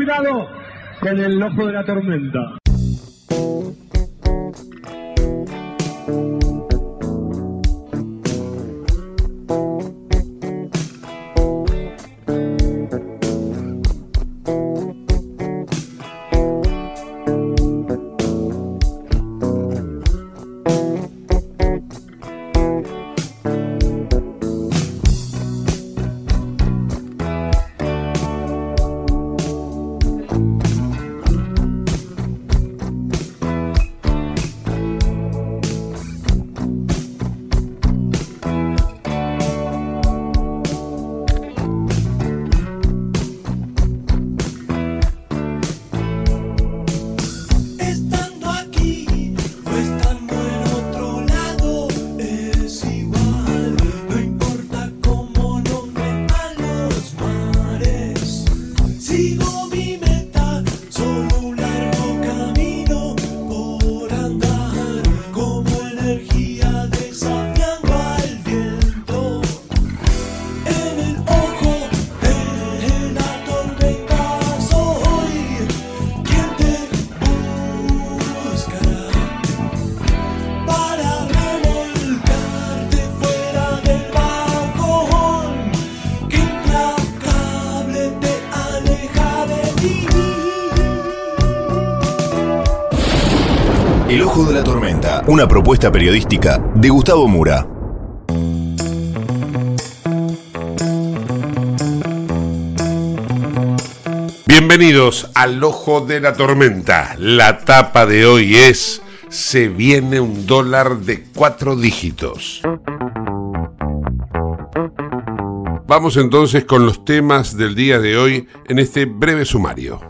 Cuidado con el ojo de la tormenta. Una propuesta periodística de Gustavo Mura. Bienvenidos al Ojo de la Tormenta. La tapa de hoy es Se viene un dólar de cuatro dígitos. Vamos entonces con los temas del día de hoy en este breve sumario.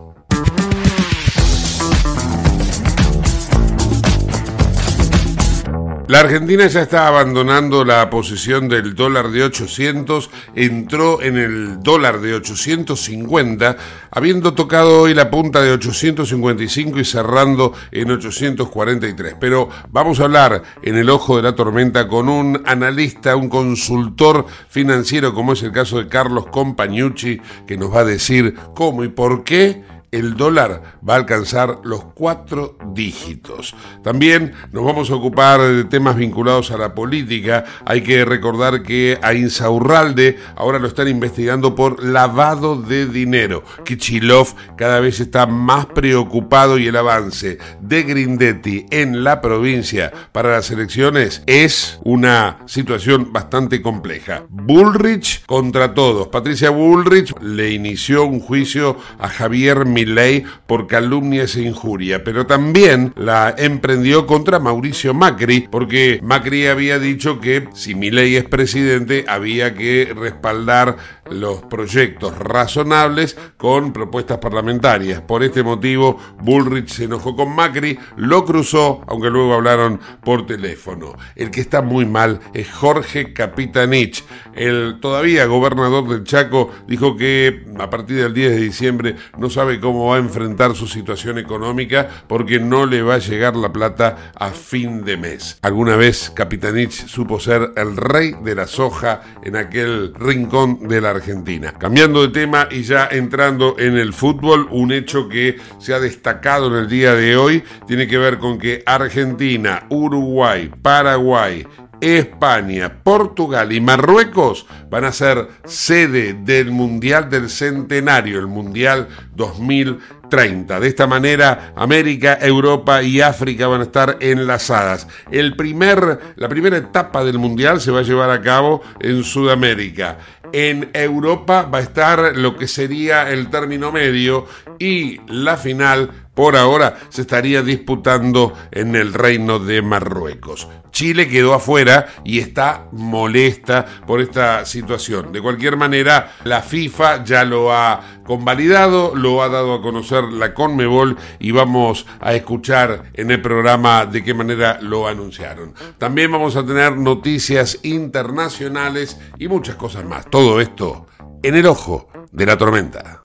La Argentina ya está abandonando la posición del dólar de 800, entró en el dólar de 850, habiendo tocado hoy la punta de 855 y cerrando en 843. Pero vamos a hablar en el ojo de la tormenta con un analista, un consultor financiero, como es el caso de Carlos Compañucci, que nos va a decir cómo y por qué el dólar va a alcanzar los cuatro dígitos. También nos vamos a ocupar de temas vinculados a la política. Hay que recordar que a Insaurralde ahora lo están investigando por lavado de dinero. Kichilov cada vez está más preocupado y el avance de Grindetti en la provincia para las elecciones es una situación bastante compleja. Bullrich contra todos. Patricia Bullrich le inició un juicio a Javier ley por calumnias e injuria, pero también la emprendió contra Mauricio Macri, porque Macri había dicho que si ley es presidente había que respaldar los proyectos razonables con propuestas parlamentarias. Por este motivo, Bullrich se enojó con Macri, lo cruzó, aunque luego hablaron por teléfono. El que está muy mal es Jorge Capitanich. El todavía gobernador del Chaco dijo que a partir del 10 de diciembre no sabe cómo va a enfrentar su situación económica porque no le va a llegar la plata a fin de mes. Alguna vez Capitanich supo ser el rey de la soja en aquel rincón de la Argentina. Cambiando de tema y ya entrando en el fútbol, un hecho que se ha destacado en el día de hoy tiene que ver con que Argentina, Uruguay, Paraguay, España, Portugal y Marruecos van a ser sede del Mundial del Centenario, el Mundial 2030. De esta manera, América, Europa y África van a estar enlazadas. El primer, la primera etapa del Mundial se va a llevar a cabo en Sudamérica. En Europa va a estar lo que sería el término medio y la final por ahora se estaría disputando en el reino de Marruecos. Chile quedó afuera y está molesta por esta situación. De cualquier manera, la FIFA ya lo ha convalidado, lo ha dado a conocer la Conmebol y vamos a escuchar en el programa de qué manera lo anunciaron. También vamos a tener noticias internacionales y muchas cosas más. Todo esto en el ojo de la tormenta.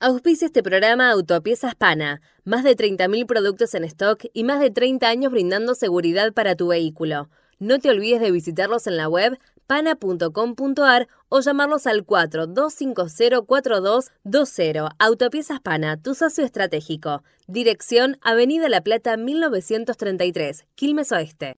Auspicia este programa Autopiezas Pana. Más de 30.000 productos en stock y más de 30 años brindando seguridad para tu vehículo. No te olvides de visitarlos en la web pana.com.ar o llamarlos al 42504220. Autopiezas Pana, tu socio estratégico. Dirección Avenida La Plata 1933, Quilmes Oeste.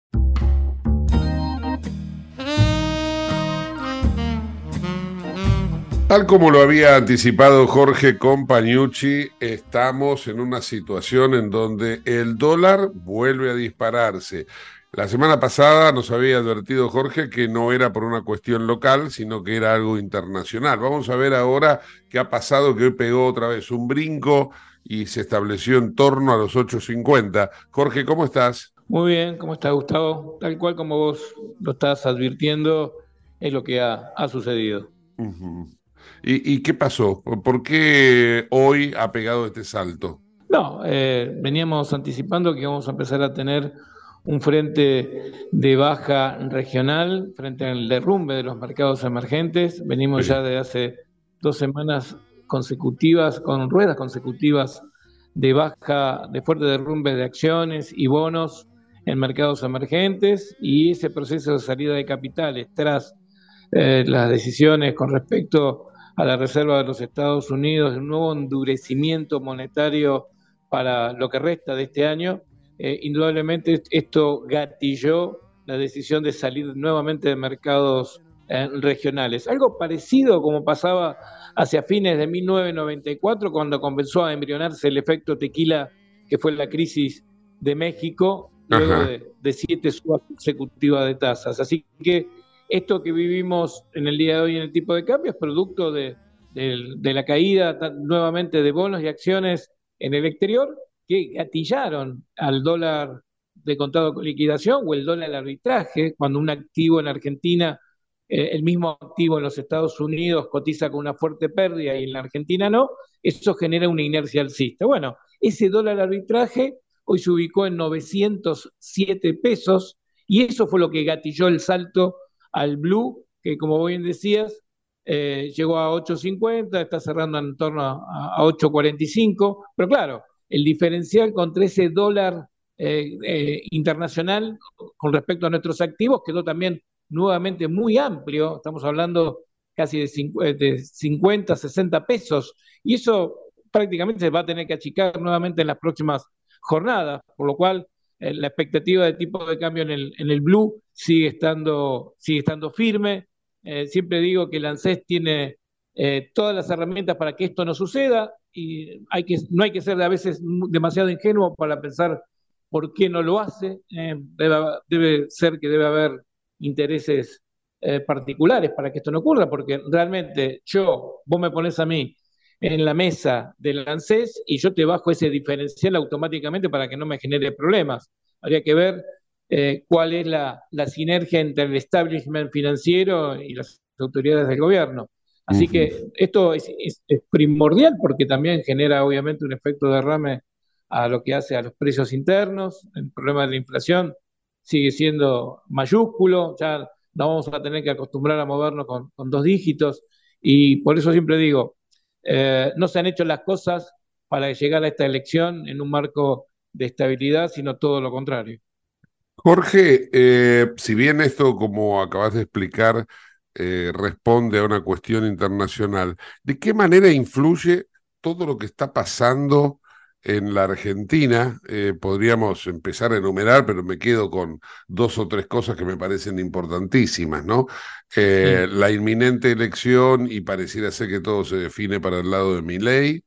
Tal como lo había anticipado Jorge Compañucci, estamos en una situación en donde el dólar vuelve a dispararse. La semana pasada nos había advertido Jorge que no era por una cuestión local, sino que era algo internacional. Vamos a ver ahora qué ha pasado, que hoy pegó otra vez un brinco y se estableció en torno a los 8.50. Jorge, ¿cómo estás? Muy bien, ¿cómo está Gustavo? Tal cual como vos lo estás advirtiendo, es lo que ha, sucedido. ¿Y, qué pasó? ¿Por qué hoy ha pegado este salto? No, eh, veníamos anticipando que íbamos a empezar a tener un frente de baja regional frente al derrumbe de los mercados emergentes. Venimos ya de hace dos semanas consecutivas, con ruedas consecutivas de baja, de fuerte derrumbe de acciones y bonos en mercados emergentes y ese proceso de salida de capitales tras eh, las decisiones con respecto a la Reserva de los Estados Unidos, un nuevo endurecimiento monetario para lo que resta de este año, eh, indudablemente esto gatilló la decisión de salir nuevamente de mercados eh, regionales. Algo parecido como pasaba hacia fines de 1994, cuando comenzó a embrionarse el efecto tequila, que fue la crisis de México, luego de, siete subas consecutivas de tasas. Así que esto que vivimos en el día de hoy en el tipo de cambio es producto de, la caída nuevamente de bonos y acciones en el exterior que gatillaron al dólar de contado con liquidación o el dólar arbitraje, cuando un activo en Argentina, eh, el mismo activo en los Estados Unidos cotiza con una fuerte pérdida y en la Argentina no, eso genera una inercia alcista. Bueno, ese dólar de arbitraje hoy se ubicó en 907 pesos y eso fue lo que gatilló el salto al blue, que como bien decías, eh, llegó a 8.50, está cerrando en torno a, a 8.45, pero claro, el diferencial contra ese dólar eh, eh, internacional con respecto a nuestros activos quedó también nuevamente muy amplio, estamos hablando casi de, de 50, 60 pesos, y eso prácticamente se va a tener que achicar nuevamente en las próximas jornadas, por lo cual la expectativa de tipo de cambio en el, en el blue sigue estando, sigue estando firme. siempre digo que el ANSES tiene todas las herramientas para que esto no suceda y hay que, no hay que ser a veces demasiado ingenuo para pensar por qué no lo hace. Eh, debe, ser que debe haber intereses eh, particulares para que esto no ocurra, porque realmente yo, vos me pones a mí en la mesa del ANSES y yo te bajo ese diferencial automáticamente para que no me genere problemas. Habría que ver eh, cuál es la, la sinergia entre el establishment financiero y las autoridades del gobierno. Así que esto es, primordial porque también genera obviamente un efecto derrame a lo que hace a los precios internos. El problema de la inflación sigue siendo mayúsculo, ya no vamos a tener que acostumbrar a movernos con, dos dígitos y por eso siempre digo, eh, no se han hecho las cosas para llegar a esta elección en un marco de estabilidad, sino todo lo contrario. Jorge, eh, si bien esto, como acabas de explicar, eh, responde a una cuestión internacional. ¿De qué manera influye todo lo que está pasando en la Argentina? Eh, podríamos empezar a enumerar, pero me quedo con dos o tres cosas que me parecen importantísimas, ¿no? Eh, la inminente elección y pareciera ser que todo se define para el lado de mi ley.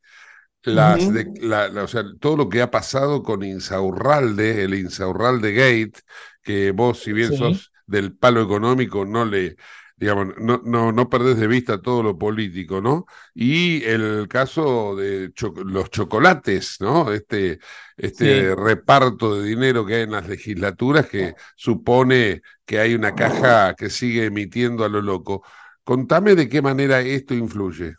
Las o sea, todo lo que ha pasado con Insaurralde, el Insaurralde Gate, que vos, si bien sos del palo económico, no le, digamos, no, no, no perdés de vista todo lo político, ¿no? Y el caso de los chocolates, ¿no? Este, este reparto de dinero que hay en las legislaturas que supone que hay una caja que sigue emitiendo a lo loco. Contame de qué manera esto influye.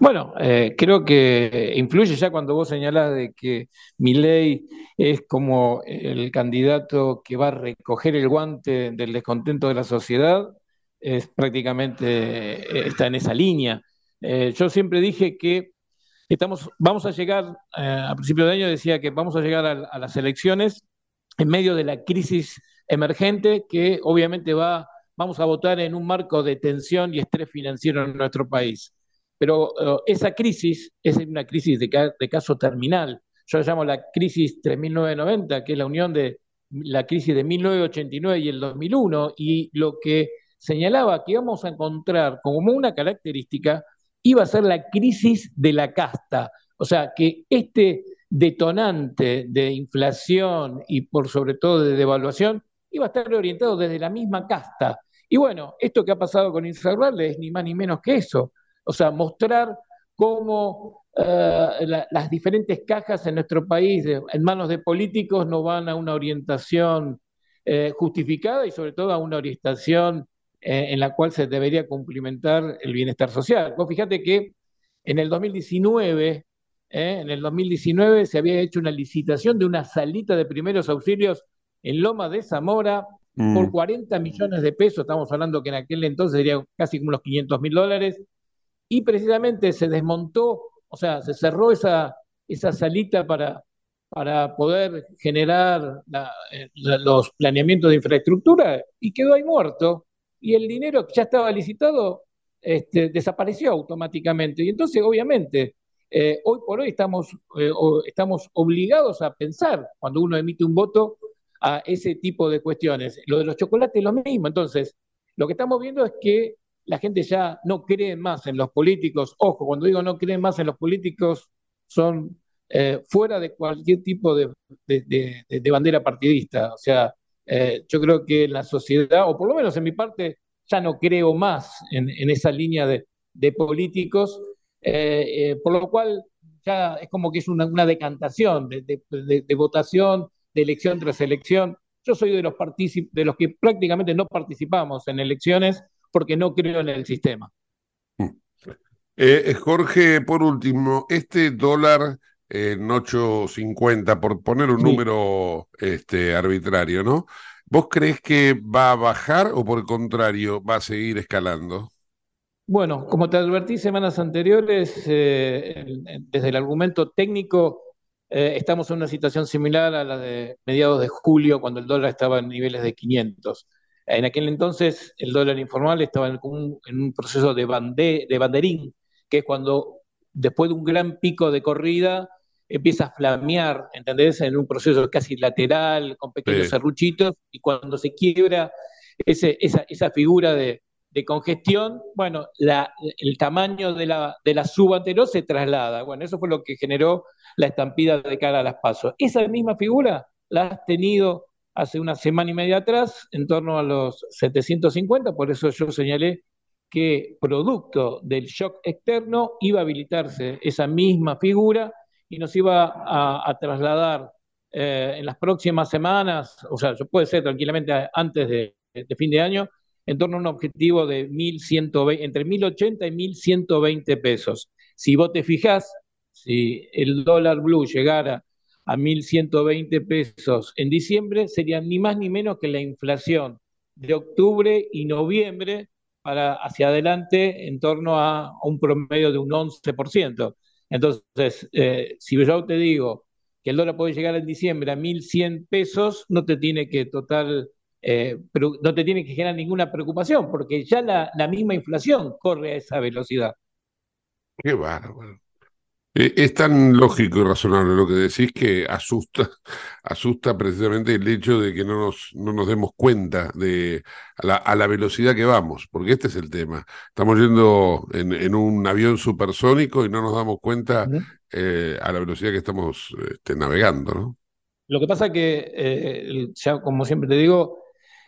Bueno, eh, creo que influye ya cuando vos señalás de que mi ley es como el candidato que va a recoger el guante del descontento de la sociedad es prácticamente eh, está en esa línea. Eh, yo siempre dije que estamos, vamos a llegar, eh, a principio de año decía que vamos a llegar a, las elecciones en medio de la crisis emergente que obviamente va vamos a votar en un marco de tensión y estrés financiero en nuestro país. Pero esa crisis es una crisis de, de, caso terminal. Yo la llamo la crisis 3990, que es la unión de la crisis de 1989 y el 2001, y lo que señalaba que íbamos a encontrar como una característica iba a ser la crisis de la casta. O sea, que este detonante de inflación y por sobre todo de devaluación iba a estar orientado desde la misma casta. Y bueno, esto que ha pasado con Inserval es ni más ni menos que eso. O sea, mostrar cómo la, las diferentes cajas en nuestro país en manos de políticos no van a una orientación eh, justificada y sobre todo a una orientación eh, en la cual se debería cumplimentar el bienestar social. Vos fíjate que en el 2019, eh, en el 2019 se había hecho una licitación de una salita de primeros auxilios en Loma de Zamora mm. por 40 millones de pesos, estamos hablando que en aquel entonces sería casi como unos 500 mil dólares, y precisamente se desmontó, o sea, se cerró esa, esa salita para, para poder generar la, la, los planeamientos de infraestructura y quedó ahí muerto. Y el dinero que ya estaba licitado este, desapareció automáticamente. Y entonces, obviamente, eh, hoy por hoy estamos, eh, estamos obligados a pensar, cuando uno emite un voto, a ese tipo de cuestiones. Lo de los chocolates es lo mismo. Entonces, lo que estamos viendo es que la gente ya no cree más en los políticos. Ojo, cuando digo no cree más en los políticos, son eh, fuera de cualquier tipo de, de, bandera partidista. O sea, eh, yo creo que la sociedad, o por lo menos en mi parte, ya no creo más en, en esa línea de, políticos, eh, eh, por lo cual ya es como que es una, una decantación de, votación, de elección tras elección. Yo soy de los, de los que prácticamente no participamos en elecciones porque no creo en el sistema. Jorge, por último, este dólar en 8.50, por poner un sí. número este, arbitrario, ¿no? ¿Vos crees que va a bajar o por el contrario va a seguir escalando? Bueno, como te advertí semanas anteriores, eh, desde el argumento técnico, eh, estamos en una situación similar a la de mediados de julio, cuando el dólar estaba en niveles de 500. En aquel entonces el dólar informal estaba en un, en un proceso de, bande, de banderín, que es cuando después de un gran pico de corrida empieza a flamear, ¿entendés? En un proceso casi lateral, con pequeños sí. serruchitos, y cuando se quiebra ese, esa, esa, figura de, de congestión, bueno, la, el tamaño de la, de la suba anterior se traslada. Bueno, eso fue lo que generó la estampida de cara a las pasos. Esa misma figura la has tenido hace una semana y media atrás, en torno a los 750, por eso yo señalé que producto del shock externo iba a habilitarse esa misma figura y nos iba a, trasladar eh, en las próximas semanas, o sea, puede ser tranquilamente antes de, fin de año, en torno a un objetivo de 1120, entre 1080 y 1120 pesos. Si vos te fijás, si el dólar blue llegara a 1.120 pesos en diciembre, sería ni más ni menos que la inflación de octubre y noviembre para hacia adelante en torno a, a un promedio de un 11%. Entonces, eh, si yo te digo que el dólar puede llegar en diciembre a 1.100 pesos, no te tiene que total, eh, no te tiene que generar ninguna preocupación, porque ya la, la misma inflación corre a esa velocidad. Qué bárbaro. Eh, es tan lógico y razonable lo que decís que asusta, asusta precisamente el hecho de que no nos, no nos demos cuenta de a la, a la velocidad que vamos, porque este es el tema. Estamos yendo en, en un avión supersónico y no nos damos cuenta eh, a la velocidad que estamos este, navegando, ¿no? Lo que pasa que, eh, ya como siempre te digo,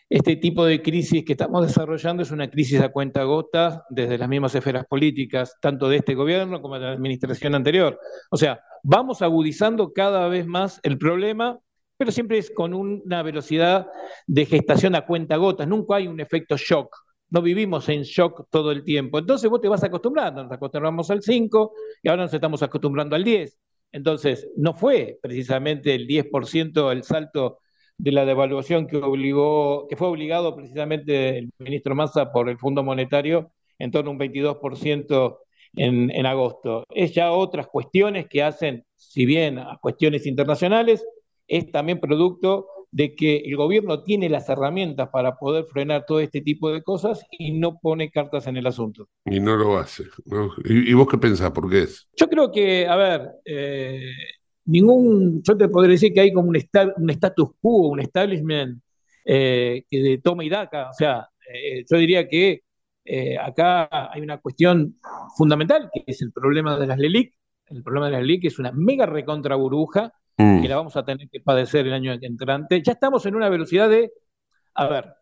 este tipo de crisis que estamos desarrollando es una crisis a cuenta gota desde las mismas esferas políticas, tanto de este gobierno como de la administración anterior. O sea, vamos agudizando cada vez más el problema, pero siempre es con una velocidad de gestación a cuenta gotas. Nunca hay un efecto shock. No vivimos en shock todo el tiempo. Entonces vos te vas acostumbrando. Nos acostumbramos al 5 y ahora nos estamos acostumbrando al 10. Entonces, no fue precisamente el 10% el salto de la devaluación que obligó, que fue obligado precisamente el ministro Massa por el Fondo Monetario en torno a un 22% en, en agosto. Es ya otras cuestiones que hacen, si bien a cuestiones internacionales, es también producto de que el gobierno tiene las herramientas para poder frenar todo este tipo de cosas y no pone cartas en el asunto. Y no lo hace. ¿Y, vos qué pensás? ¿Por qué es? Yo creo que, a ver, eh, ningún, yo te podría decir que hay como un, un status quo, un establishment eh, que de toma y daca. O sea, eh, yo diría que acá hay una cuestión fundamental, que es el problema de las LELIC. El problema de las LELIC es una mega recontra burbuja Mm. que la vamos a tener que padecer el año entrante. Ya estamos en una velocidad de, a ver,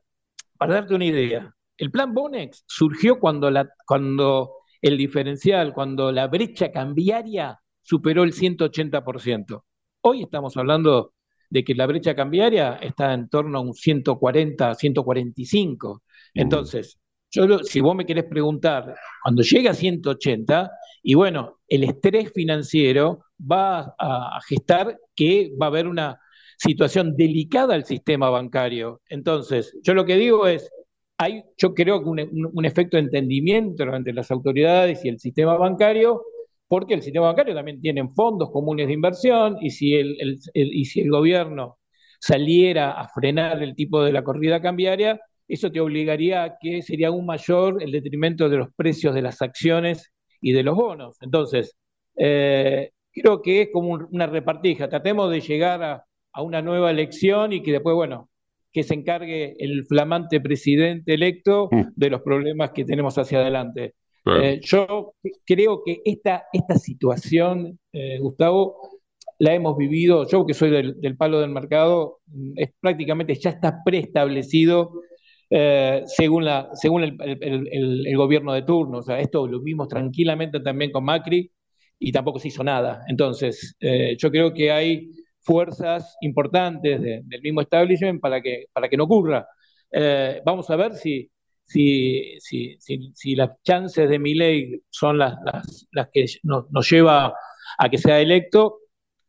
para darte una idea, el plan Bonex surgió cuando, la, cuando el diferencial, cuando la brecha cambiaria superó el 180%. Hoy estamos hablando de que la brecha cambiaria está en torno a un 140, 145. Mm. Entonces, yo, si vos me querés preguntar, cuando llega a 180, y bueno, el estrés financiero va a, gestar que va a haber una situación delicada al sistema bancario. Entonces, yo lo que digo es, hay, yo creo que un, efecto de entendimiento entre las autoridades y el sistema bancario, porque el sistema bancario también tiene fondos comunes de inversión y si el, y si el gobierno saliera a frenar el tipo de la corrida cambiaria, eso te obligaría a que sería aún mayor el detrimento de los precios de las acciones y de los bonos. Entonces, eh, creo que es como una repartija. Tratemos de llegar a, una nueva elección y que después, bueno, que se encargue el flamante presidente electo mm. de los problemas que tenemos hacia adelante. Eh, yo creo que esta, esta situación, eh, Gustavo, la hemos vivido, yo que soy del, palo del mercado, es prácticamente ya está preestablecido eh, según, la, según el, gobierno de turno. O sea, esto lo vimos tranquilamente también con Macri y tampoco se hizo nada. Entonces, yo creo que hay fuerzas importantes del mismo establishment para que, para que no ocurra. Vamos a ver si, si, si, si, las chances de mi ley son las, las, que nos, nos lleva a que sea electo,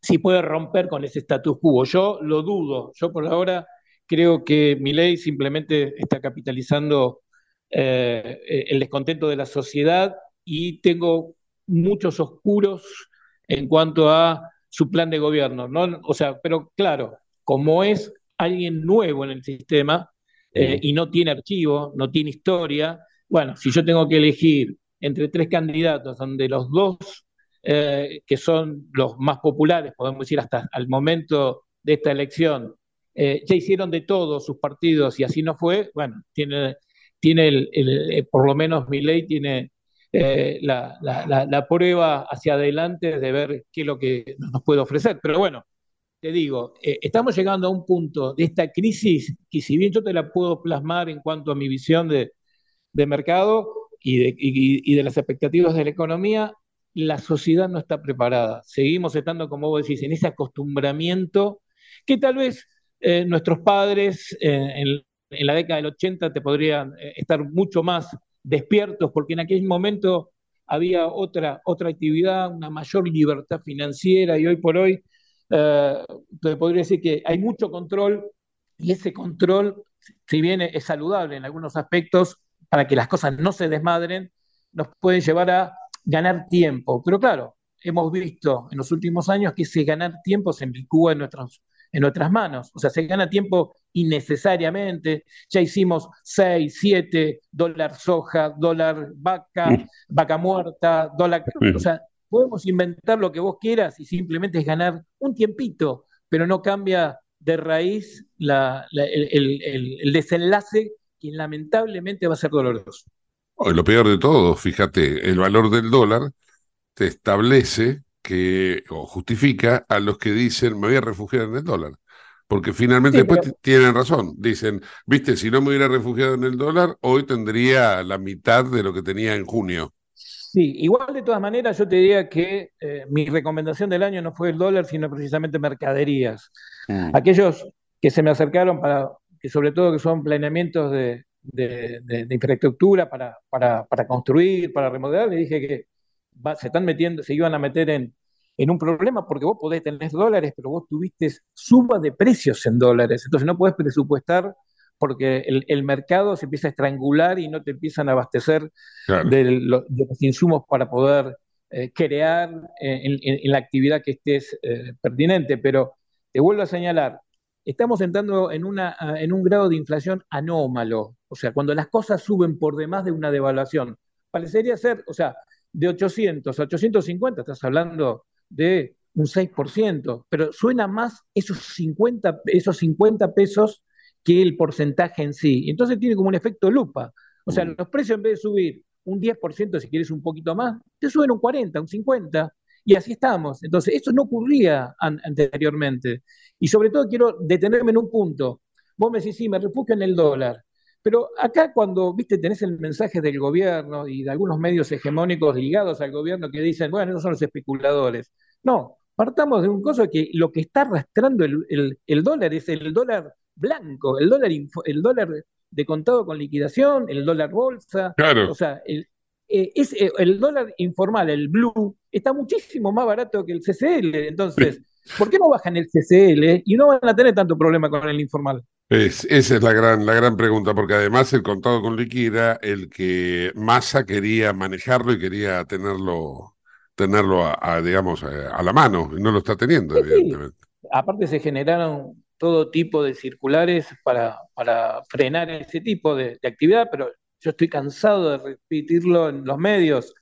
si puede romper con ese status quo. Yo lo dudo. Yo por ahora Creo que mi ley simplemente está capitalizando eh, el descontento de la sociedad y tengo muchos oscuros en cuanto a su plan de gobierno. ¿no? O sea, pero claro, como es alguien nuevo en el sistema eh, y no tiene archivo, no tiene historia, bueno, si yo tengo que elegir entre tres candidatos, donde los dos eh, que son los más populares, podemos decir hasta al momento de esta elección, eh, ya hicieron de todo sus partidos y así no fue, bueno, tiene, tiene el, eh, por lo menos mi ley tiene eh, la, la, prueba hacia adelante de ver qué es lo que nos puede ofrecer. Pero bueno, te digo, estamos llegando a un punto de esta crisis que si bien yo te la puedo plasmar en cuanto a mi visión de, de mercado y de, y, de las expectativas de la economía, la sociedad no está preparada. Seguimos estando, como vos decís, en ese acostumbramiento que tal vez eh, nuestros padres eh, en, la década del 80 te podrían eh, estar mucho más despiertos porque en aquel momento había otra, otra actividad, una mayor libertad financiera y hoy por hoy te podría decir que hay mucho control y ese control, si bien es saludable en algunos aspectos, para que las cosas no se desmadren, nos puede llevar a ganar tiempo. Pero claro, hemos visto en los últimos años que ese ganar tiempo se licúa en nuestros en nuestras manos. O sea, se gana tiempo innecesariamente. Ya hicimos 6, 7, dólar soja, dólar vaca, mm. vaca muerta, dólar... O sea, podemos inventar lo que vos quieras y simplemente es ganar un tiempito, pero no cambia de raíz el, desenlace que lamentablemente va a ser doloroso. Y lo peor de todo, fíjate, el valor del dólar te establece que o justifica a los que dicen me voy a refugiar en el dólar. Porque finalmente después tienen razón. Dicen, viste, si no me hubiera refugiado en el dólar, hoy tendría la mitad de lo que tenía en junio. Sí, igual de todas maneras yo te diría que eh, mi recomendación del año no fue el dólar, sino precisamente mercaderías. Mm. Aquellos que se me acercaron para, que sobre todo que son planeamientos de, de, infraestructura para, para, para, construir, para remodelar, le dije que se están metiendo, se iban a meter en, en un problema porque vos podés tener dólares, pero vos tuviste suba de precios en dólares, entonces no podés presupuestar porque el, mercado se empieza a estrangular y no te empiezan a abastecer de, los insumos para poder eh, crear eh, en, la actividad que estés eh, pertinente. Pero te vuelvo a señalar, estamos entrando en, una, en un grado de inflación anómalo. O sea, cuando las cosas suben por demás de una devaluación. Parecería ser, o sea, de 800 a 850, estás hablando de un 6%, pero suena más esos 50, esos 50 pesos que el porcentaje en sí. Entonces tiene como un efecto lupa. O sea, mm. los precios en vez de subir un 10%, si quieres un poquito más, te suben un 40, un 50, y así estamos. Entonces, esto no ocurría anteriormente. Y sobre todo quiero detenerme en un punto. Vos me decís, sí, me refugio en el dólar. Pero acá cuando, viste, tenés el mensaje del gobierno y de algunos medios hegemónicos ligados al gobierno que dicen, bueno, esos son los especuladores. No, partamos de un cosa que lo que está arrastrando el, dólar es el dólar blanco, el dólar, el dólar de contado con liquidación, el dólar bolsa. Claro. O sea, el, eh, es, eh, el dólar informal, el blue, está muchísimo más barato que el CCL. Entonces, ¿por qué no bajan el CCL y no van a tener tanto problema con el informal? Es, esa es la gran, la gran pregunta, porque además el contado con liquida, el que Massa quería manejarlo y quería tenerlo tenerlo a, digamos, a, la mano, y no lo está teniendo, evidentemente. Aparte se generaron todo tipo de circulares para, para frenar ese tipo de, actividad, pero yo estoy cansado de repetirlo en los medios.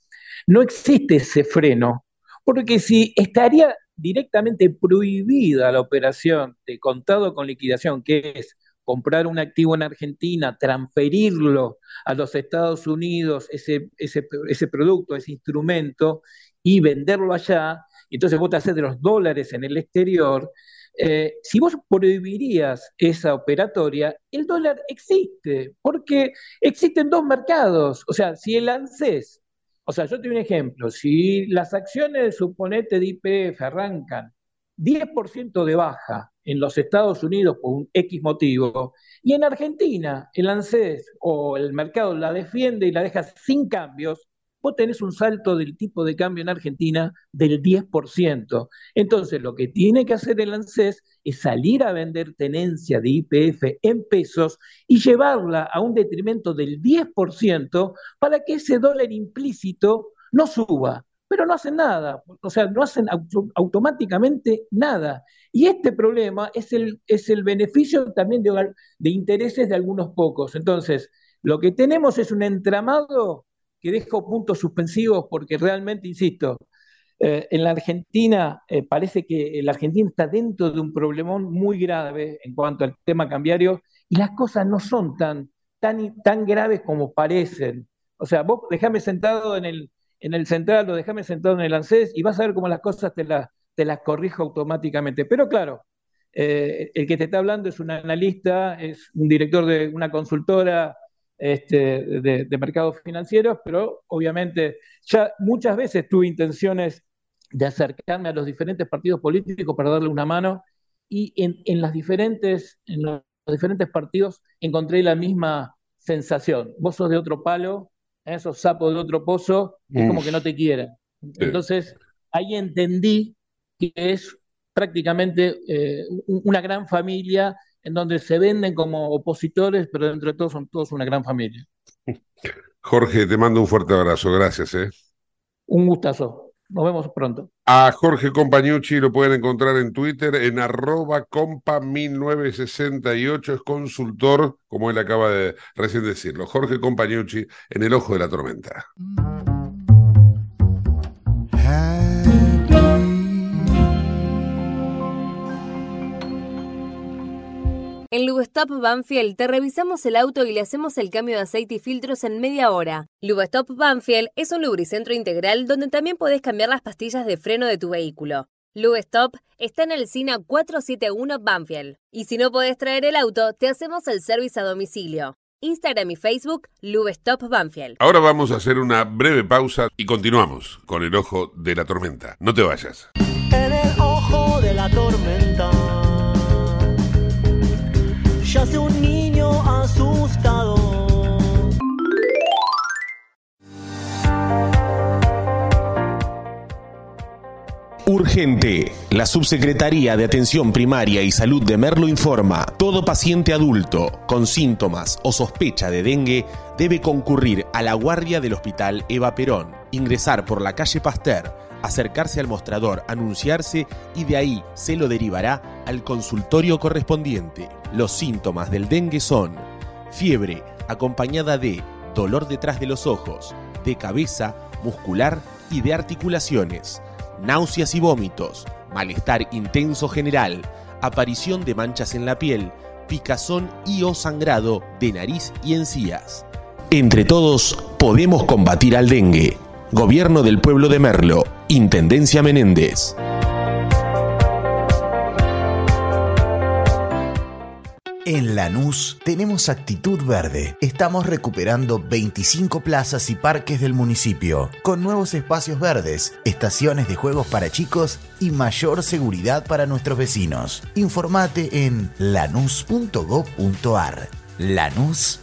No existe ese freno, porque si estaría directamente prohibida la operación de contado con liquidación, que es comprar un activo en Argentina, transferirlo a los Estados Unidos, ese, ese, ese producto, ese instrumento, y venderlo allá, y entonces vos te haces de los dólares en el exterior, eh, si vos prohibirías esa operatoria, el dólar existe, porque existen dos mercados. O sea, si el ANSES, o sea, yo te doy un ejemplo, si las acciones, suponete, de IPF arrancan 10% de baja en los Estados Unidos por un X motivo, y en Argentina el ANSES o el mercado la defiende y la deja sin cambios, vos tenés un salto del tipo de cambio en Argentina del 10%. Entonces, lo que tiene que hacer el ANSES es salir a vender tenencia de IPF en pesos y llevarla a un detrimento del 10% para que ese dólar implícito no suba. Pero no hacen nada, o sea, no hacen automáticamente nada. Y este problema es el, es el beneficio también de, de intereses de algunos pocos. Entonces, lo que tenemos es un entramado que dejo puntos suspensivos porque realmente, insisto, eh, en la Argentina eh, parece que la Argentina está dentro de un problemón muy grave en cuanto al tema cambiario y las cosas no son tan, tan, tan graves como parecen. O sea, vos dejame sentado en el, en el central o dejame sentado en el ANSES y vas a ver cómo las cosas te, te las corrijo automáticamente. Pero claro, eh, el que te está hablando es un analista, es un director de una consultora, este, de, mercados financieros, pero obviamente ya muchas veces tuve intenciones de acercarme a los diferentes partidos políticos para darle una mano y en, las diferentes, en los diferentes partidos encontré la misma sensación. Vos sos de otro palo, esos sapos de otro pozo, es como que no te quieren. Entonces, ahí entendí que es prácticamente eh, una gran familia en donde se venden como opositores, pero dentro de todos son todos una gran familia. Jorge, te mando un fuerte abrazo, gracias. ¿eh? Un gustazo. Nos vemos pronto. A Jorge Compañucci lo pueden encontrar en Twitter en arroba compa1968, es consultor, como él acaba de recién decirlo. Jorge Compañucci en el ojo de la tormenta. En Lubestop Banfield te revisamos el auto y le hacemos el cambio de aceite y filtros en media hora. Lubestop Banfield es un lubricentro integral donde también podés cambiar las pastillas de freno de tu vehículo. Lubestop está en el SINA 471 Banfield. Y si no podés traer el auto, te hacemos el servicio a domicilio. Instagram y Facebook, Lubestop Banfield. Ahora vamos a hacer una breve pausa y continuamos con el ojo de la tormenta. No te vayas. En el ojo de la tormenta yace un niño asustado. Urgente. La Subsecretaría de Atención Primaria y Salud de Merlo informa, todo paciente adulto con síntomas o sospecha de dengue debe concurrir a la guardia del Hospital Eva Perón, ingresar por la calle Pasteur acercarse al mostrador, anunciarse y de ahí se lo derivará al consultorio correspondiente. Los síntomas del dengue son fiebre acompañada de dolor detrás de los ojos, de cabeza, muscular y de articulaciones, náuseas y vómitos, malestar intenso general, aparición de manchas en la piel, picazón y o sangrado de nariz y encías. Entre todos podemos combatir al dengue. Gobierno del Pueblo de Merlo, Intendencia Menéndez. En Lanús tenemos actitud verde. Estamos recuperando 25 plazas y parques del municipio, con nuevos espacios verdes, estaciones de juegos para chicos y mayor seguridad para nuestros vecinos. Informate en lanús.gov.ar. Lanús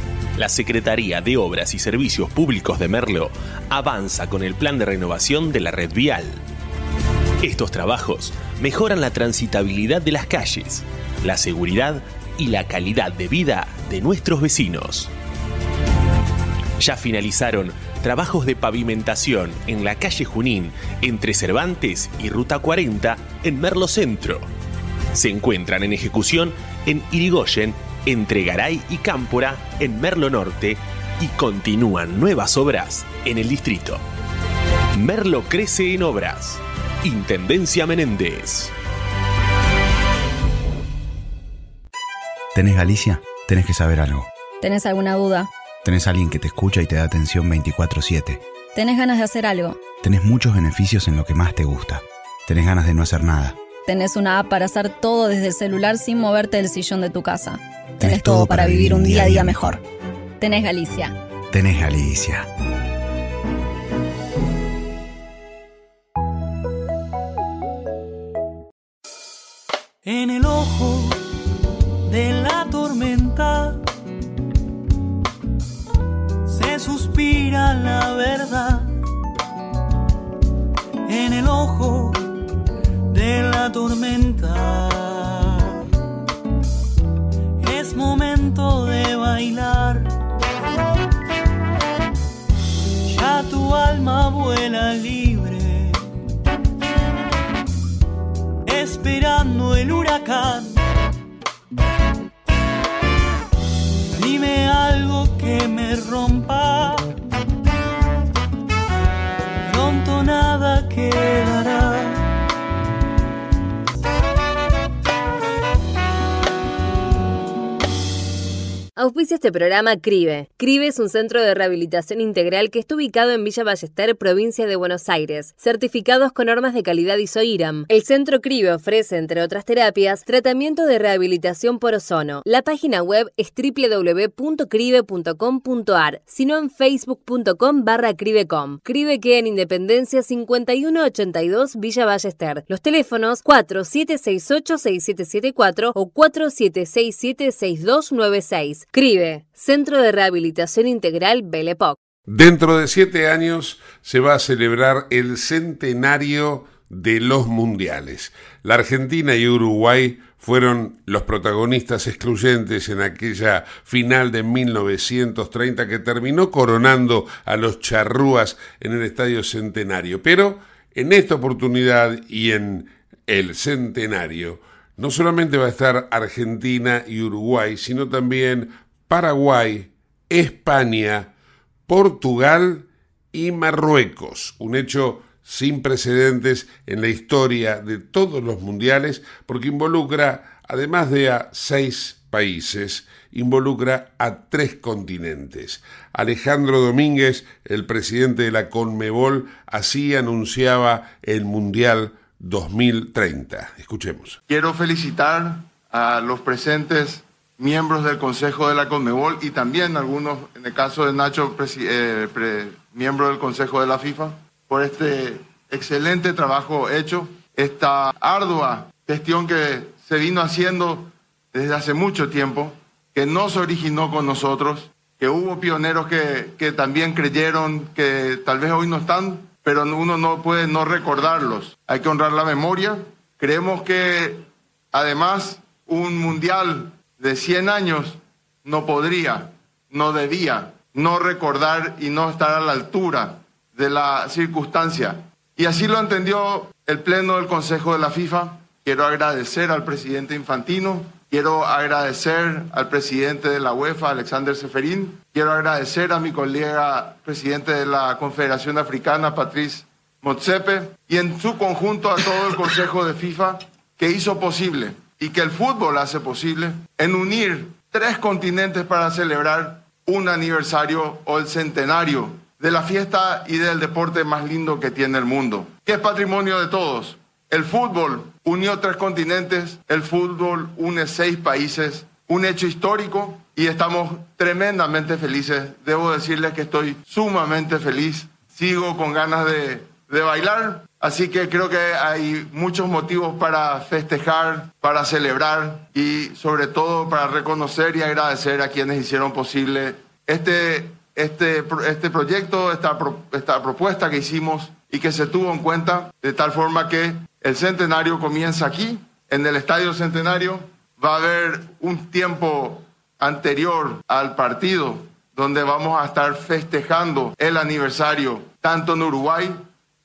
La Secretaría de Obras y Servicios Públicos de Merlo avanza con el plan de renovación de la red vial. Estos trabajos mejoran la transitabilidad de las calles, la seguridad y la calidad de vida de nuestros vecinos. Ya finalizaron trabajos de pavimentación en la calle Junín entre Cervantes y Ruta 40 en Merlo Centro. Se encuentran en ejecución en Irigoyen entre Garay y Cámpora en Merlo Norte y continúan nuevas obras en el distrito. Merlo crece en obras. Intendencia Menéndez. ¿Tenés Galicia? Tenés que saber algo. ¿Tenés alguna duda? Tenés alguien que te escucha y te da atención 24/7. ¿Tenés ganas de hacer algo? Tenés muchos beneficios en lo que más te gusta. Tenés ganas de no hacer nada. Tenés una app para hacer todo desde el celular sin moverte del sillón de tu casa. Tenés todo para vivir un día a día mejor. Tenés Galicia. Tenés Galicia. En el ojo de la tormenta se suspira la verdad. En el ojo de la tormenta es momento de bailar. Ya tu alma vuela libre, esperando el huracán. Dime algo que me rompa, Auspicia este programa CRIBE. CRIBE es un centro de rehabilitación integral que está ubicado en Villa Ballester, provincia de Buenos Aires, certificados con normas de calidad ISOIRAM. El centro CRIBE ofrece, entre otras terapias, tratamiento de rehabilitación por ozono. La página web es www.cribe.com.ar, sino en facebook.com barra cribecom. CRIBE queda en Independencia 5182 Villa Ballester. Los teléfonos 4768-6774 o 4767-6296. CRIBE, Centro de Rehabilitación Integral Belepoc. Dentro de siete años se va a celebrar el centenario de los mundiales. La Argentina y Uruguay fueron los protagonistas excluyentes en aquella final de 1930 que terminó coronando a los charrúas en el Estadio Centenario. Pero en esta oportunidad y en el centenario, no solamente va a estar Argentina y Uruguay, sino también Paraguay, España, Portugal y Marruecos. Un hecho sin precedentes en la historia de todos los mundiales porque involucra, además de a seis países, involucra a tres continentes. Alejandro Domínguez, el presidente de la Conmebol, así anunciaba el Mundial 2030. Escuchemos. Quiero felicitar a los presentes miembros del Consejo de la Conmebol y también algunos, en el caso de Nacho, eh, miembro del Consejo de la FIFA, por este excelente trabajo hecho, esta ardua gestión que se vino haciendo desde hace mucho tiempo, que no se originó con nosotros, que hubo pioneros que, que también creyeron que tal vez hoy no están, pero uno no puede no recordarlos. Hay que honrar la memoria. Creemos que además un mundial de 100 años no podría, no debía no recordar y no estar a la altura de la circunstancia. Y así lo entendió el Pleno del Consejo de la FIFA. Quiero agradecer al presidente Infantino, quiero agradecer al presidente de la UEFA, Alexander Seferín, quiero agradecer a mi colega presidente de la Confederación Africana, Patrice Motsepe, y en su conjunto a todo el Consejo de FIFA que hizo posible y que el fútbol hace posible en unir tres continentes para celebrar un aniversario o el centenario de la fiesta y del deporte más lindo que tiene el mundo, que es patrimonio de todos. El fútbol unió tres continentes, el fútbol une seis países, un hecho histórico y estamos tremendamente felices. Debo decirles que estoy sumamente feliz, sigo con ganas de, de bailar, así que creo que hay muchos motivos para festejar, para celebrar y sobre todo para reconocer y agradecer a quienes hicieron posible este este, este proyecto, esta, esta propuesta que hicimos y que se tuvo en cuenta de tal forma que el centenario comienza aquí, en el Estadio Centenario. Va a haber un tiempo anterior al partido donde vamos a estar festejando el aniversario tanto en Uruguay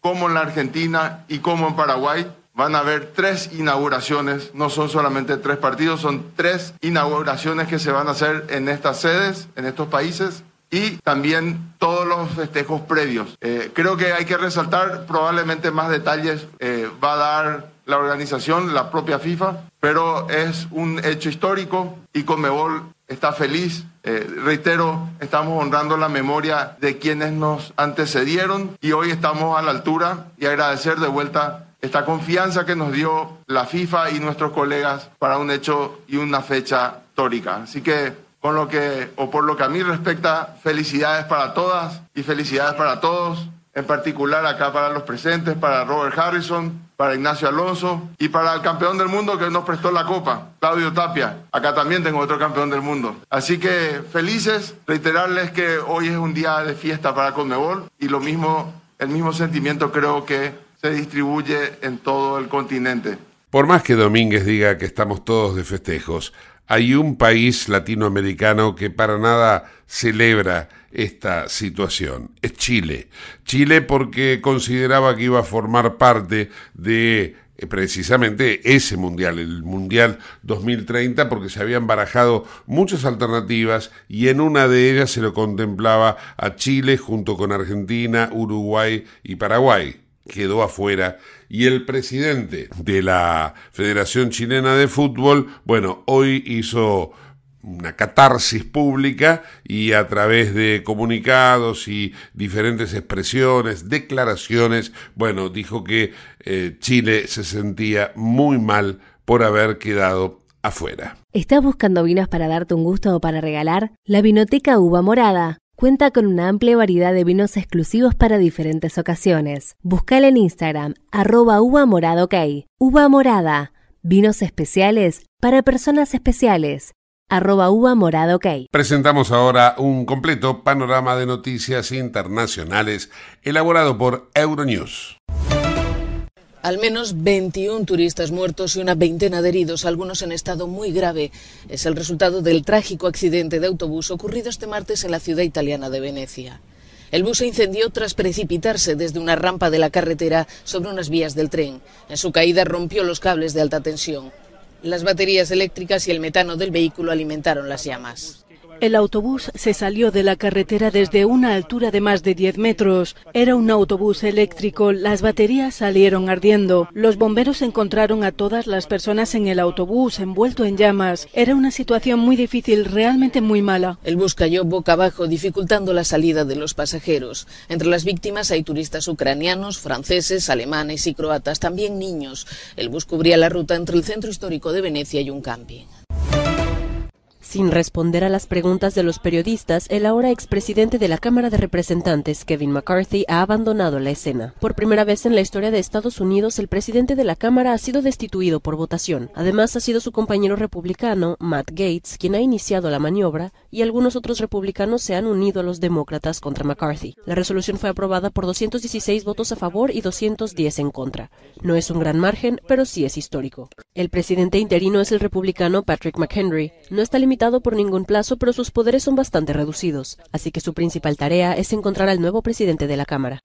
como en la Argentina y como en Paraguay. Van a haber tres inauguraciones, no son solamente tres partidos, son tres inauguraciones que se van a hacer en estas sedes, en estos países y también todos los festejos previos. Eh, creo que hay que resaltar, probablemente más detalles eh, va a dar la organización, la propia FIFA, pero es un hecho histórico y Conmebol está feliz. Eh, reitero, estamos honrando la memoria de quienes nos antecedieron y hoy estamos a la altura y agradecer de vuelta esta confianza que nos dio la FIFA y nuestros colegas para un hecho y una fecha histórica. Así que con lo que, o por lo que a mí respecta, felicidades para todas y felicidades para todos, en particular acá para los presentes, para Robert Harrison, para Ignacio Alonso y para el campeón del mundo que nos prestó la copa, Claudio Tapia. Acá también tengo otro campeón del mundo. Así que felices, reiterarles que hoy es un día de fiesta para Conmebol y lo mismo, el mismo sentimiento creo que se distribuye en todo el continente. Por más que Domínguez diga que estamos todos de festejos, hay un país latinoamericano que para nada celebra esta situación. Es Chile. Chile porque consideraba que iba a formar parte de eh, precisamente ese mundial, el mundial 2030, porque se habían barajado muchas alternativas y en una de ellas se lo contemplaba a Chile junto con Argentina, Uruguay y Paraguay quedó afuera y el presidente de la Federación Chilena de Fútbol, bueno, hoy hizo una catarsis pública y a través de comunicados y diferentes expresiones, declaraciones, bueno, dijo que eh, Chile se sentía muy mal por haber quedado afuera. ¿Estás buscando vinos para darte un gusto o para regalar? La Vinoteca Uva Morada Cuenta con una amplia variedad de vinos exclusivos para diferentes ocasiones. Buscala en Instagram, arroba uva morada. Uva morada, vinos especiales para personas especiales. Arroba uva morada ok. Presentamos ahora un completo panorama de noticias internacionales elaborado por Euronews. Al menos 21 turistas muertos y una veintena de heridos, algunos en estado muy grave. Es el resultado del trágico accidente de autobús ocurrido este martes en la ciudad italiana de Venecia. El bus se incendió tras precipitarse desde una rampa de la carretera sobre unas vías del tren. En su caída rompió los cables de alta tensión. Las baterías eléctricas y el metano del vehículo alimentaron las llamas. El autobús se salió de la carretera desde una altura de más de 10 metros. Era un autobús eléctrico. Las baterías salieron ardiendo. Los bomberos encontraron a todas las personas en el autobús envuelto en llamas. Era una situación muy difícil, realmente muy mala. El bus cayó boca abajo, dificultando la salida de los pasajeros. Entre las víctimas hay turistas ucranianos, franceses, alemanes y croatas, también niños. El bus cubría la ruta entre el centro histórico de Venecia y un camping. Sin responder a las preguntas de los periodistas, el ahora expresidente de la Cámara de Representantes, Kevin McCarthy, ha abandonado la escena. Por primera vez en la historia de Estados Unidos, el presidente de la Cámara ha sido destituido por votación. Además, ha sido su compañero republicano, Matt Gates, quien ha iniciado la maniobra, y algunos otros republicanos se han unido a los demócratas contra McCarthy. La resolución fue aprobada por 216 votos a favor y 210 en contra. No es un gran margen, pero sí es histórico. El presidente interino es el republicano Patrick McHenry. No está limitado por ningún plazo, pero sus poderes son bastante reducidos, así que su principal tarea es encontrar al nuevo presidente de la Cámara.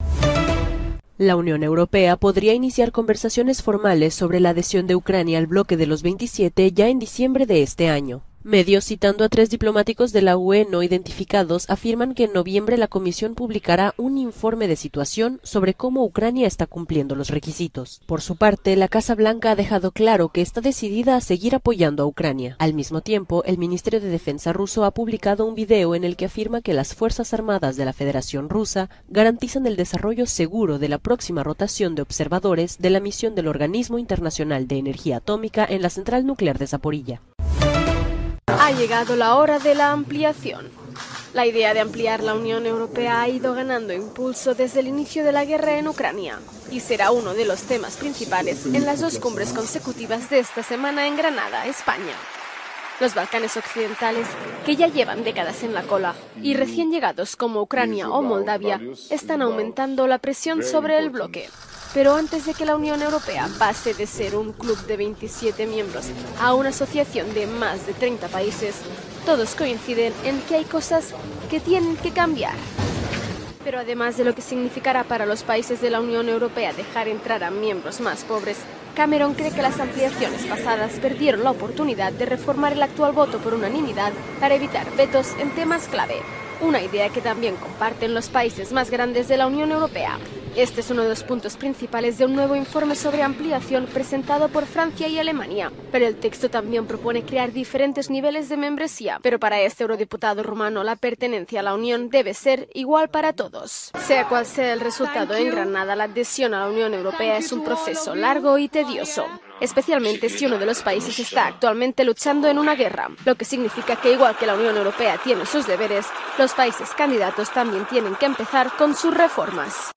La Unión Europea podría iniciar conversaciones formales sobre la adhesión de Ucrania al bloque de los 27 ya en diciembre de este año. Medios citando a tres diplomáticos de la UE no identificados afirman que en noviembre la Comisión publicará un informe de situación sobre cómo Ucrania está cumpliendo los requisitos. Por su parte, la Casa Blanca ha dejado claro que está decidida a seguir apoyando a Ucrania. Al mismo tiempo, el Ministerio de Defensa ruso ha publicado un video en el que afirma que las Fuerzas Armadas de la Federación Rusa garantizan el desarrollo seguro de la próxima rotación de observadores de la misión del Organismo Internacional de Energía Atómica en la central nuclear de Zaporilla. Ha llegado la hora de la ampliación. La idea de ampliar la Unión Europea ha ido ganando impulso desde el inicio de la guerra en Ucrania y será uno de los temas principales en las dos cumbres consecutivas de esta semana en Granada, España. Los Balcanes occidentales, que ya llevan décadas en la cola, y recién llegados como Ucrania o Moldavia, están aumentando la presión sobre el bloque. Pero antes de que la Unión Europea pase de ser un club de 27 miembros a una asociación de más de 30 países, todos coinciden en que hay cosas que tienen que cambiar. Pero además de lo que significará para los países de la Unión Europea dejar entrar a miembros más pobres, Cameron cree que las ampliaciones pasadas perdieron la oportunidad de reformar el actual voto por unanimidad para evitar vetos en temas clave, una idea que también comparten los países más grandes de la Unión Europea. Este es uno de los puntos principales de un nuevo informe sobre ampliación presentado por Francia y Alemania, pero el texto también propone crear diferentes niveles de membresía, pero para este eurodiputado rumano la pertenencia a la Unión debe ser igual para todos. Sea cual sea el resultado en Granada, la adhesión a la Unión Europea es un proceso largo y tedioso especialmente si uno de los países está actualmente luchando en una guerra, lo que significa que igual que la Unión Europea tiene sus deberes, los países candidatos también tienen que empezar con sus reformas.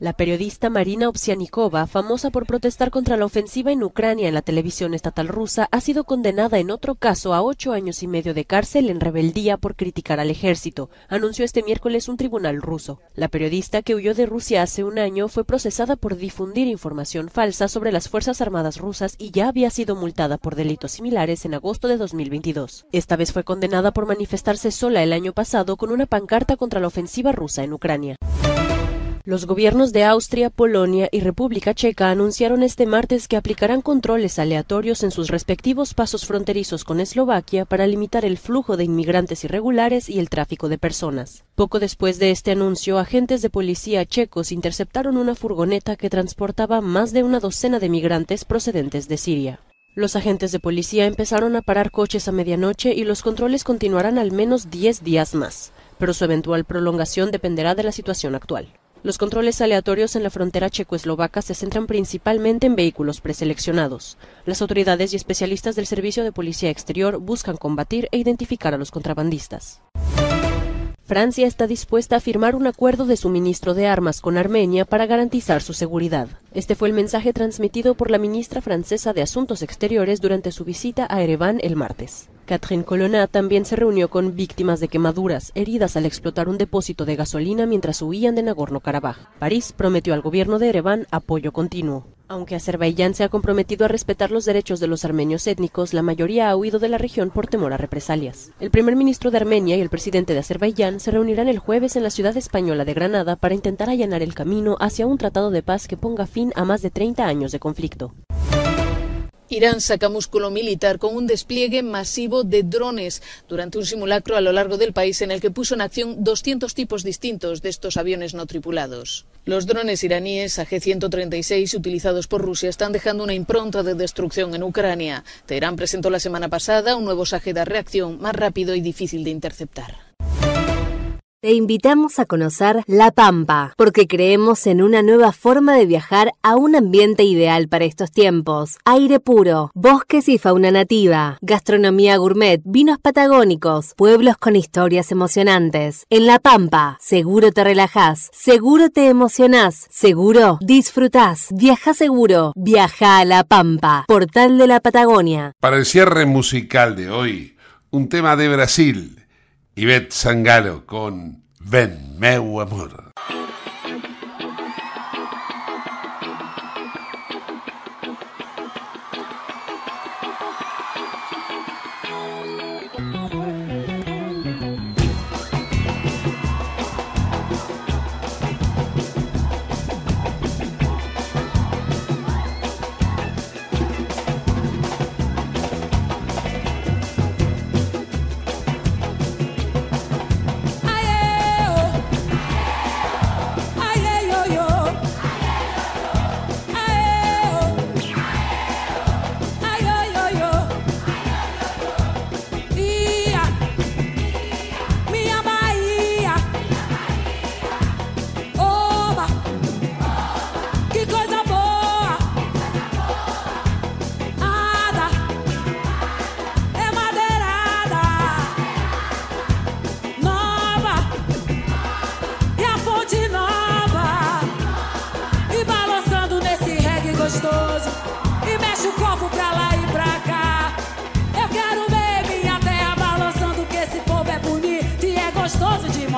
La periodista Marina Ovsianikova, famosa por protestar contra la ofensiva en Ucrania en la televisión estatal rusa, ha sido condenada en otro caso a ocho años y medio de cárcel en rebeldía por criticar al ejército, anunció este miércoles un tribunal ruso. La periodista, que huyó de Rusia hace un año, fue procesada por difundir información falsa sobre las Fuerzas Armadas rusas y ya había sido multada por delitos similares en agosto de 2022. Esta vez fue condenada por manifestarse sola el año pasado con una pancarta contra la ofensiva rusa en Ucrania. Los gobiernos de Austria, Polonia y República Checa anunciaron este martes que aplicarán controles aleatorios en sus respectivos pasos fronterizos con Eslovaquia para limitar el flujo de inmigrantes irregulares y el tráfico de personas. Poco después de este anuncio, agentes de policía checos interceptaron una furgoneta que transportaba más de una docena de migrantes procedentes de Siria. Los agentes de policía empezaron a parar coches a medianoche y los controles continuarán al menos 10 días más, pero su eventual prolongación dependerá de la situación actual. Los controles aleatorios en la frontera checo-eslovaca se centran principalmente en vehículos preseleccionados. Las autoridades y especialistas del Servicio de Policía Exterior buscan combatir e identificar a los contrabandistas. Francia está dispuesta a firmar un acuerdo de suministro de armas con Armenia para garantizar su seguridad. Este fue el mensaje transmitido por la ministra francesa de Asuntos Exteriores durante su visita a Ereván el martes. Catherine Colonna también se reunió con víctimas de quemaduras, heridas al explotar un depósito de gasolina mientras huían de Nagorno-Karabaj. París prometió al gobierno de Ereván apoyo continuo. Aunque Azerbaiyán se ha comprometido a respetar los derechos de los armenios étnicos, la mayoría ha huido de la región por temor a represalias. El primer ministro de Armenia y el presidente de Azerbaiyán se reunirán el jueves en la ciudad española de Granada para intentar allanar el camino hacia un tratado de paz que ponga fin a más de 30 años de conflicto. Irán saca músculo militar con un despliegue masivo de drones durante un simulacro a lo largo del país en el que puso en acción 200 tipos distintos de estos aviones no tripulados. Los drones iraníes AG-136 utilizados por Rusia están dejando una impronta de destrucción en Ucrania. Teherán presentó la semana pasada un nuevo saje de reacción más rápido y difícil de interceptar. Te invitamos a conocer La Pampa, porque creemos en una nueva forma de viajar a un ambiente ideal para estos tiempos. Aire puro, bosques y fauna nativa, gastronomía gourmet, vinos patagónicos, pueblos con historias emocionantes. En La Pampa, seguro te relajás, seguro te emocionás, seguro disfrutás. Viaja seguro, viaja a La Pampa, portal de la Patagonia. Para el cierre musical de hoy, un tema de Brasil Ivette Sangalo con Ven, meu amor.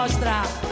mostrar.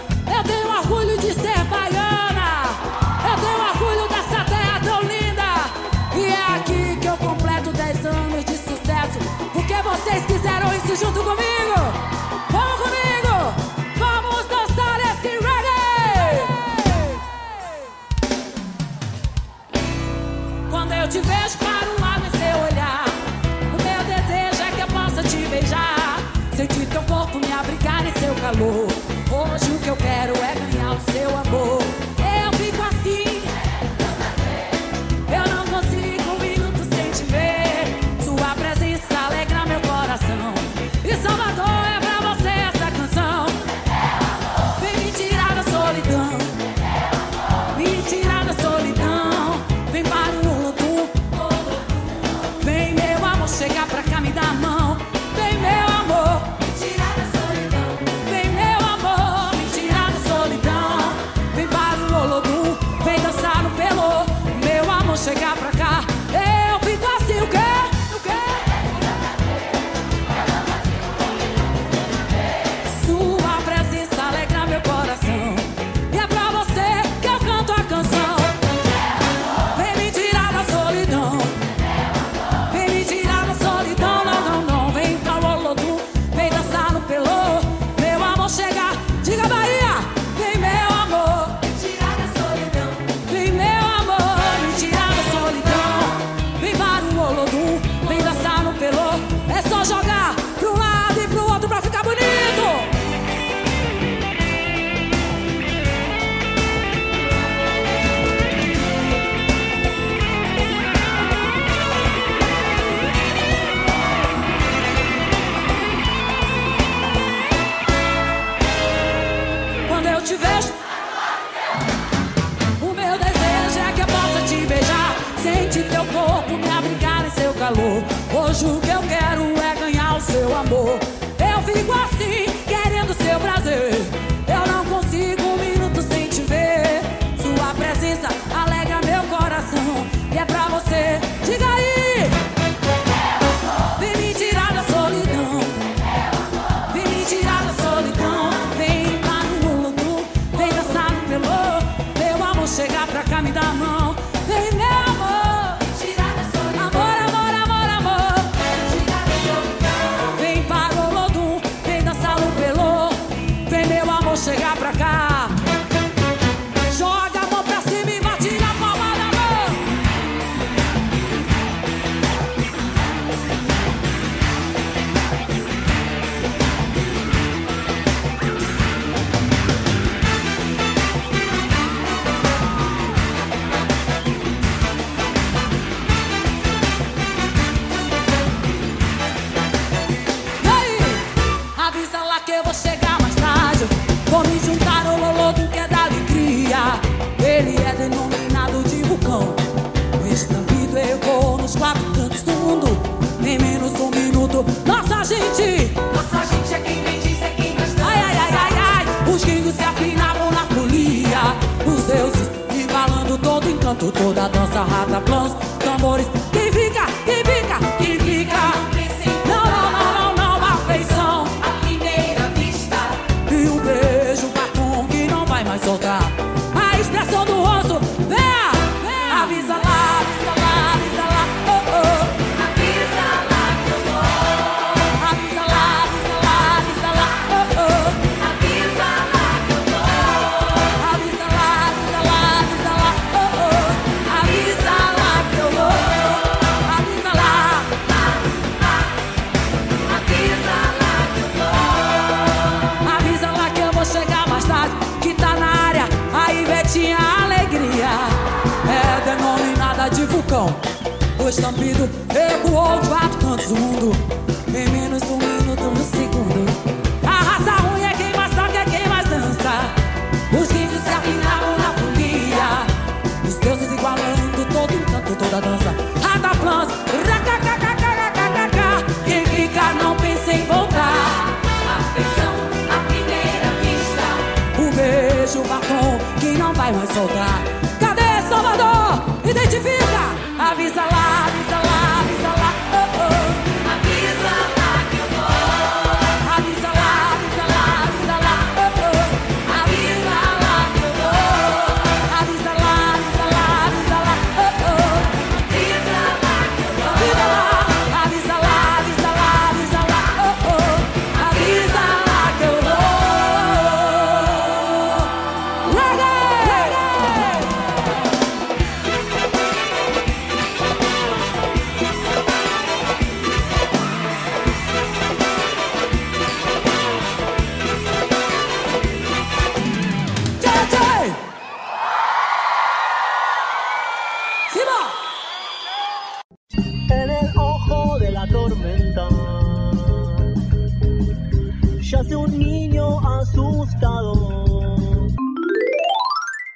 Gente. Nossa gente é quem vem diz, é quem mais Ai, ai, ai, ai, ai. Os gringos se afinavam na folia. Os deuses embalando todo encanto, toda a dança, rata, plans, tambores. De vulcão. O estampido ecoou quatro cantos do mundo em menos de um minuto, um segundo. A raça ruim é quem mais toca, é quem mais dança. Os gringos se afinaram na folia. Os deuses igualando todo encanto, toda a dança. Rada plans, racacacacacacacá. Quem fica não pensa em voltar. Afeição à primeira vista. O beijo, o batom que não vai mais soltar.